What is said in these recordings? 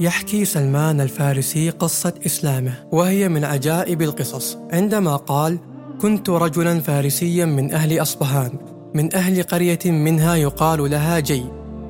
يحكي سلمان الفارسي قصة إسلامه وهي من عجائب القصص عندما قال كنت رجلا فارسيا من أهل أصبهان من أهل قرية منها يقال لها جي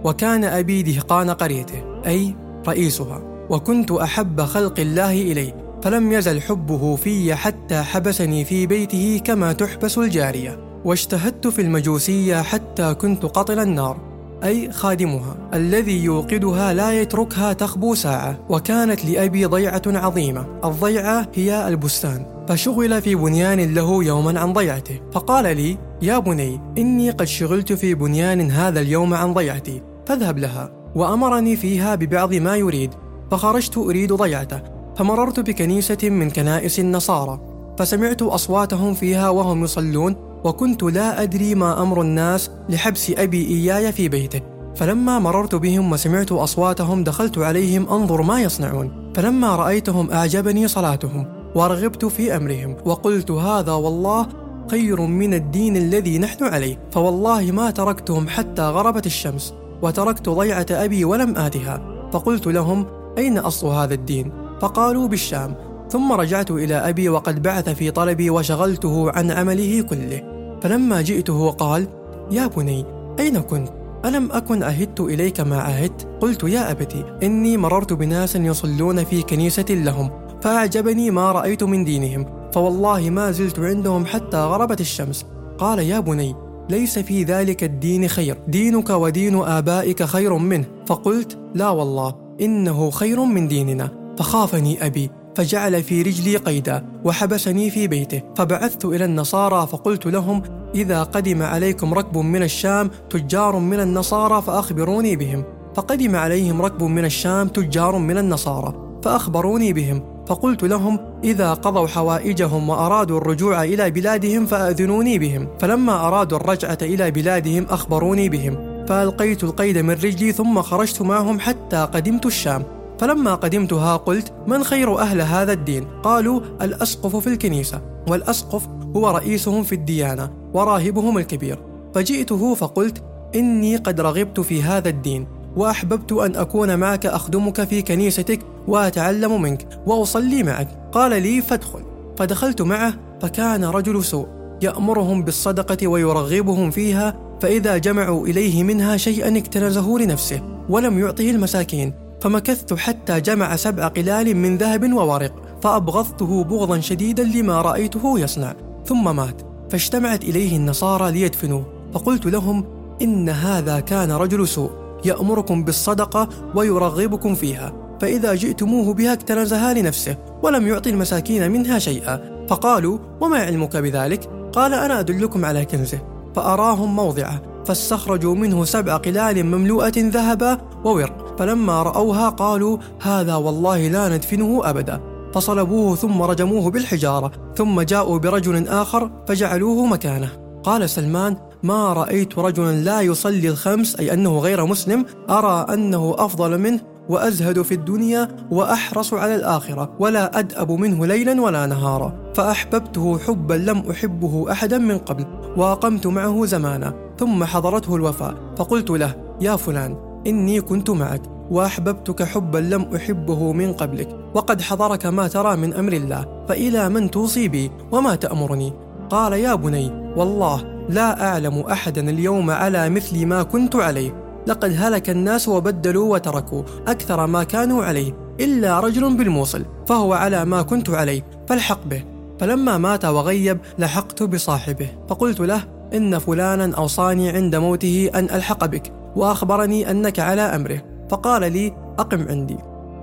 وكان أبي دهقان قريته أي رئيسها وكنت أحب خلق الله إليه فلم يزل حبه في حتى حبسني في بيته كما تحبس الجارية واجتهدت في المجوسية حتى كنت قطل النار. أي خادمها الذي يوقدها لا يتركها تخبو ساعة وكانت لأبي ضيعة عظيمة. الضيعة هي البستان. فشغل في بنيان له يوما عن ضيعته. فقال لي يا بني إني قد شغلت في بنيان هذا اليوم عن ضيعتي فاذهب لها. وأمرني فيها ببعض ما يريد. فخرجت أريد ضيعته. فمررت بكنيسة من كنائس النصارى. فسمعت أصواتهم فيها وهم يصلون. وكنت لا أدري ما أمر الناس لحبس أبي إياي في بيته. فلما مررت بهم وسمعت أصواتهم دخلت عليهم أنظر ما يصنعون. فلما رأيتهم أعجبني صلاتهم ورغبت في أمرهم وقلت هذا والله خير من الدين الذي نحن عليه. فوالله ما تركتهم حتى غربت الشمس وتركت ضيعة أبي ولم آتها. فقلت لهم أين أصل هذا الدين؟ فقالوا بالشام. ثم رجعت إلى أبي وقد بعث في طلبي وشغلته عن عمله كله. فلما جئته قال يا بني أين كنت؟ ألم أكن عهدت إليك ما عهدت؟ قلت يا أبتي إني مررت بناس يصلون في كنيسة لهم فأعجبني ما رأيت من دينهم فوالله ما زلت عندهم حتى غربت الشمس قال يا بني ليس في ذلك الدين خير دينك ودين آبائك خير منه فقلت لا والله إنه خير من ديننا فخافني أبي فجعل في رجلي قيدا وحبسني في بيته فبعثت إلى النصارى فقلت لهم إذا قدم عليكم ركب من الشام تجار من النصارى فأخبروني بهم. فقدم عليهم ركب من الشام تجار من النصارى فأخبروني بهم فقلت لهم إذا قضوا حوائجهم وأرادوا الرجوع إلى بلادهم فأذنوني بهم فلما أرادوا الرجعة إلى بلادهم أخبروني بهم فألقيت القيد من رجلي ثم خرجت معهم حتى قدمت الشام. فلما قدمتها قلت من خير أهل هذا الدين؟ قالوا الأسقف في الكنيسة. والأسقف هو رئيسهم في الديانة وراهبهم الكبير. فجئته فقلت إني قد رغبت في هذا الدين وأحببت أن أكون معك أخدمك في كنيستك وأتعلم منك وأصلي معك. قال لي فادخل. فدخلت معه فكان رجل سوء يأمرهم بالصدقة ويرغبهم فيها فإذا جمعوا إليه منها شيئا اكتنزه لنفسه ولم يعطه المساكين. فمكثت حتى جمع سبع قلال من ذهب وورق فأبغضته بغضا شديدا لما رأيته يصنع ثم مات. فاجتمعت إليه النصارى ليدفنوه فقلت لهم إن هذا كان رجل سوء يأمركم بالصدقة ويرغبكم فيها فإذا جئتموه بها اكتنزها لنفسه ولم يعطي المساكين منها شيئا. فقالوا وما علمك بذلك؟ قال أنا أدلكم على كنزه. فأراهم موضعه فاستخرجوا منه سبع قلال مملوءة ذهبا وورق. فلما رأوها قالوا هذا والله لا ندفنه أبدا. فصلبوه ثم رجموه بالحجارة ثم جاءوا برجل آخر فجعلوه مكانه. قال سلمان ما رأيت رجلا لا يصلي الخمس أي أنه غير مسلم أرى أنه أفضل منه وأزهد في الدنيا وأحرص على الآخرة ولا أدأب منه ليلا ولا نهارا. فأحببته حبا لم أحبه أحدا من قبل وأقمت معه زمانا ثم حضرته الوفاة فقلت له يا فلان إني كنت معك وأحببتك حبا لم أحبه من قبلك. وقد حضرك ما ترى من أمر الله فإلى من توصي بي؟ وما تأمرني؟ قال يا بني والله لا أعلم أحدا اليوم على مثل ما كنت عليه. لقد هلك الناس وبدلوا وتركوا أكثر ما كانوا عليه إلا رجل بالموصل فهو على ما كنت عليه فالحق به. فلما مات وغيب لحقت بصاحبه. فقلت له إن فلانا أوصاني عند موته أن ألحق بك وأخبرني أنك على أمره فقال لي أقم عندي.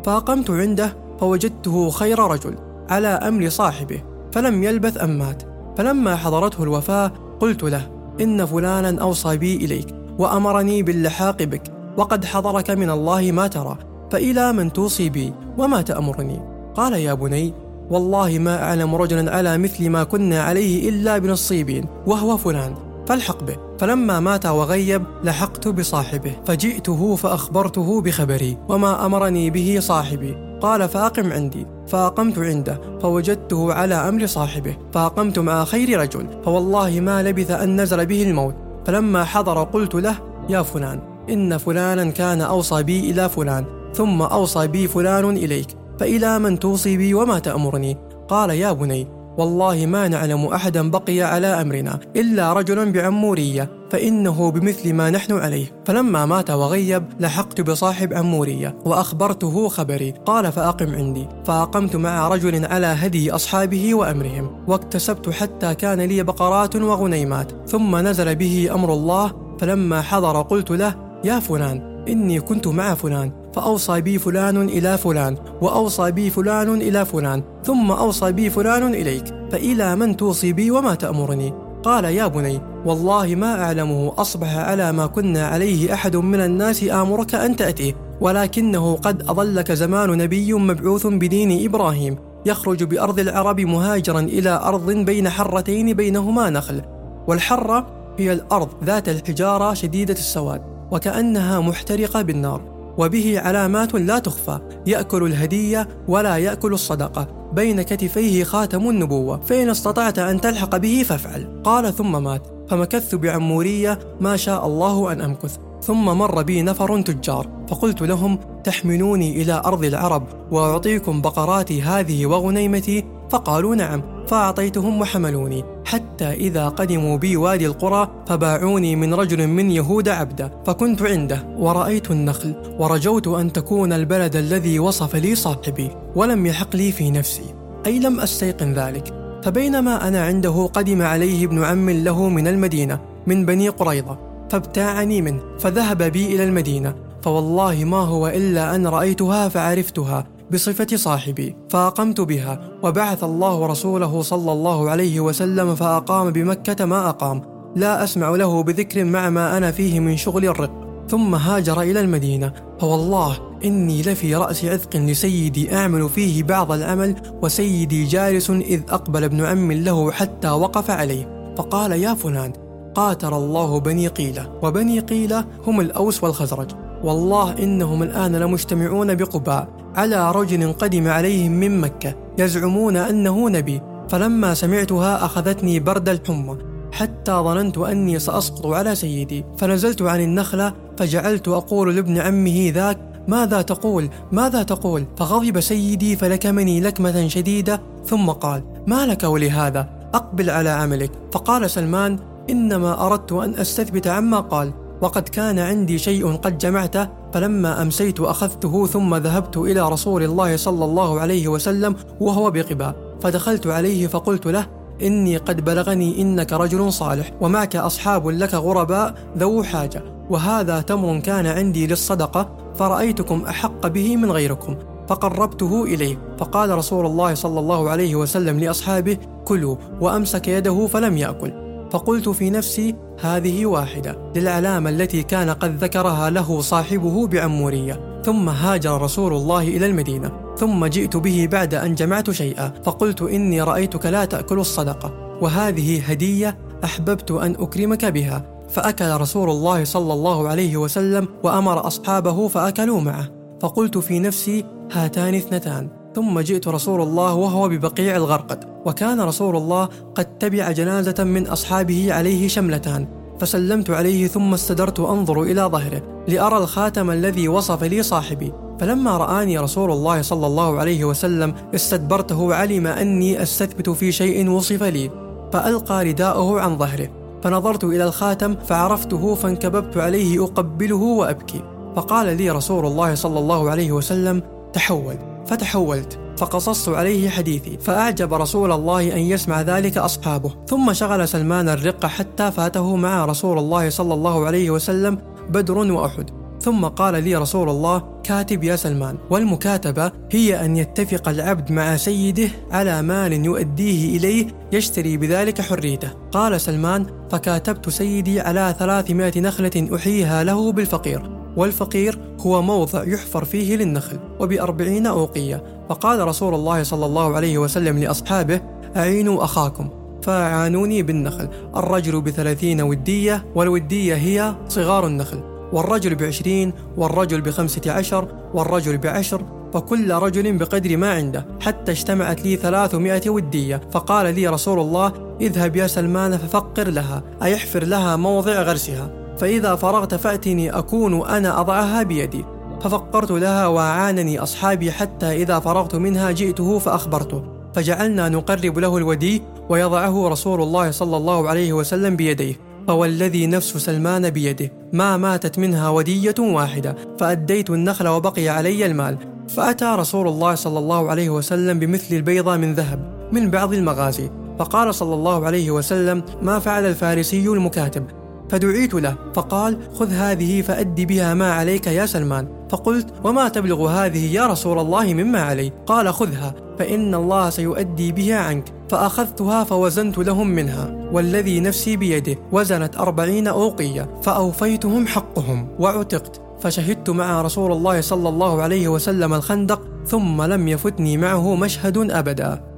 فأقمت عنده فوجدته خير رجل على أمر صاحبه فلم يلبث أن مات. فلما حضرته الوفاة قلت له إن فلانا أوصى بي إليك وأمرني باللحاق بك وقد حضرك من الله ما ترى فإلى من توصي بي وما تأمرني. قال يا بني والله ما أعلم رجلا على مثل ما كنا عليه إلا بنصيبين وهو فلان فالحق به. فلما مات وغيب لحقت بصاحبه فجئته فأخبرته بخبري وما أمرني به صاحبي. قال فأقم عندي. فأقمت عنده فوجدته على أمر صاحبه فأقمت مع خير رجل فوالله ما لبث أن نزل به الموت. فلما حضر قلت له يا فلان إن فلانا كان أوصى بي إلى فلان ثم أوصى بي فلان إليك. فإلى من توصي بي وما تأمرني. قال يا بني والله ما نعلم أحدا بقي على أمرنا إلا رجلا بعمورية فإنه بمثل ما نحن عليه. فلما مات وغيب لحقت بصاحب عمورية وأخبرته خبري. قال فأقم عندي. فأقمت مع رجل على هدي أصحابه وأمرهم واكتسبت حتى كان لي بقرات وغنيمات. ثم نزل به أمر الله فلما حضر قلت له يا فلان إني كنت مع فلان. فأوصى بي فلان إلى فلان وأوصى بي فلان إلى فلان ثم أوصى بي فلان إليك فإلى من توصي بي وما تأمرني؟ قال يا بني والله ما أعلمه أصبح على ما كنا عليه أحد من الناس آمرك أن تأتيه ولكنه قد أضلك زمان نبي مبعوث بدين إبراهيم يخرج بأرض العرب مهاجرا إلى أرض بين حرتين بينهما نخل والحرة هي الأرض ذات الحجارة شديدة السواد وكأنها محترقة بالنار. وبه علامات لا تخفى يأكل الهدية ولا يأكل الصدقة. بين كتفيه خاتم النبوة. فإن استطعت أن تلحق به فافعل. قال ثم مات. فمكثت بعمورية ما شاء الله أن أمكث. ثم مر بي نفر تجار. فقلت لهم تحملوني إلى أرض العرب وأعطيكم بقراتي هذه وغنيمتي فقالوا نعم فأعطيتهم وحملوني. حتى إذا قدموا بي وادي القرى فباعوني من رجل من يهود عبدا فكنت عنده ورأيت النخل ورجوت أن تكون البلد الذي وصف لي صاحبي ولم يحق لي في نفسي أي لم أستيقن ذلك. فبينما أنا عنده قدم عليه ابن عم له من المدينة من بني قريظة فابتاعني منه فذهب بي إلى المدينة فوالله ما هو إلا أن رأيتها فعرفتها. بصفة صاحبي فأقمت بها وبعث الله رسوله صلى الله عليه وسلم فأقام بمكة ما أقام. لا أسمع له بذكر مع ما أنا فيه من شغل الرق. ثم هاجر إلى المدينة. فوالله إني لفي رأس عذق لسيدي أعمل فيه بعض العمل وسيدي جالس إذ أقبل ابن عم له حتى وقف عليه. فقال يا فلان قاتل الله بني قيلة وبني قيلة هم الأوس والخزرج. والله إنهم الآن لمجتمعون بقباء على رجل قدم عليهم من مكة يزعمون أنه نبي. فلما سمعتها أخذتني برد الحمى. حتى ظننت أني سأسقط على سيدي. فنزلت عن النخلة فجعلت أقول لابن عمه ذاك ماذا تقول؟ ماذا تقول؟ فغضب سيدي فلكمني لكمة شديدة ثم قال ما لك ولهذا؟ أقبل على عملك. فقال سلمان إنما أردت أن أستثبت عما قال. وقد كان عندي شيء قد جمعته فلما أمسيت أخذته ثم ذهبت إلى رسول الله صلى الله عليه وسلم وهو بقباء. فدخلت عليه فقلت له إني قد بلغني إنك رجل صالح ومعك أصحاب لك غرباء ذو حاجة. وهذا تمر كان عندي للصدقة فرأيتكم أحق به من غيركم. فقربته إليه فقال رسول الله صلى الله عليه وسلم لأصحابه كلوا. وأمسك يده فلم يأكل. فقلت في نفسي هذه واحدة للعلامة التي كان قد ذكرها له صاحبه بعمورية ثم هاجر رسول الله إلى المدينة. ثم جئت به بعد أن جمعت شيئا. فقلت إني رأيتك لا تأكل الصدقة. وهذه هدية أحببت أن أكرمك بها. فأكل رسول الله صلى الله عليه وسلم وأمر أصحابه فأكلوا معه. فقلت في نفسي هاتان اثنتان. ثم جئت رسول الله وهو ببقيع الغرقد. وكان رسول الله قد تبع جنازة من أصحابه عليه شملتان. فسلمت عليه ثم استدرت أنظر إلى ظهره لأرى الخاتم الذي وصف لي صاحبي. فلما رآني رسول الله صلى الله عليه وسلم استدبرته علم أني أستثبت في شيء وصف لي. فألقى رداءه عن ظهره. فنظرت إلى الخاتم فعرفته فانكببت عليه أقبله وأبكي. فقال لي رسول الله صلى الله عليه وسلم تحول. فتحولت. فقصصت عليه حديثي فأعجب رسول الله أن يسمع ذلك أصحابه. ثم شغل سلمان الرق حتى فاته مع رسول الله صلى الله عليه وسلم بدر وأحد. ثم قال لي رسول الله كاتب يا سلمان والمكاتبة هي أن يتفق العبد مع سيده على مال يؤديه إليه يشتري بذلك حريته. قال سلمان فكاتبت سيدي على ثلاثمائة نخلة أحييها له بالفقير. والفقير هو موضع يحفر فيه للنخل وبأربعين أوقية. فقال رسول الله صلى الله عليه وسلم لأصحابه أعينوا أخاكم فأعانوني بالنخل. الرجل بثلاثين ودية والودية هي صغار النخل. والرجل بعشرين والرجل بخمسة عشر والرجل بعشر فكل رجل بقدر ما عنده حتى اجتمعت لي ثلاثمائة ودية. فقال لي رسول الله اذهب يا سلمان ففقر لها أيحفر لها موضع غرسها. فإذا فرغت فأتني أكون أنا أضعها بيدي. ففقرت لها وأعانني أصحابي حتى إذا فرغت منها جئته فأخبرته. فجعلنا نقرب له الودي ويضعه رسول الله صلى الله عليه وسلم بيديه. فوالذي نفس سلمان بيده. ما ماتت منها ودية واحدة. فأديت النخل وبقي علي المال. فأتى رسول الله صلى الله عليه وسلم بمثل البيضة من ذهب من بعض المغازي. فقال صلى الله عليه وسلم ما فعل الفارسي المكاتب؟ فدعيت له فقال خذ هذه فأد بها ما عليك يا سلمان. فقلت وما تبلغ هذه يا رسول الله مما علي؟ قال خذها فإن الله سيؤدي بها عنك. فأخذتها فوزنت لهم منها والذي نفسي بيده وزنت أربعين أوقية فأوفيتهم حقهم وعتقت. فشهدت مع رسول الله صلى الله عليه وسلم الخندق ثم لم يفتني معه مشهد أبدا.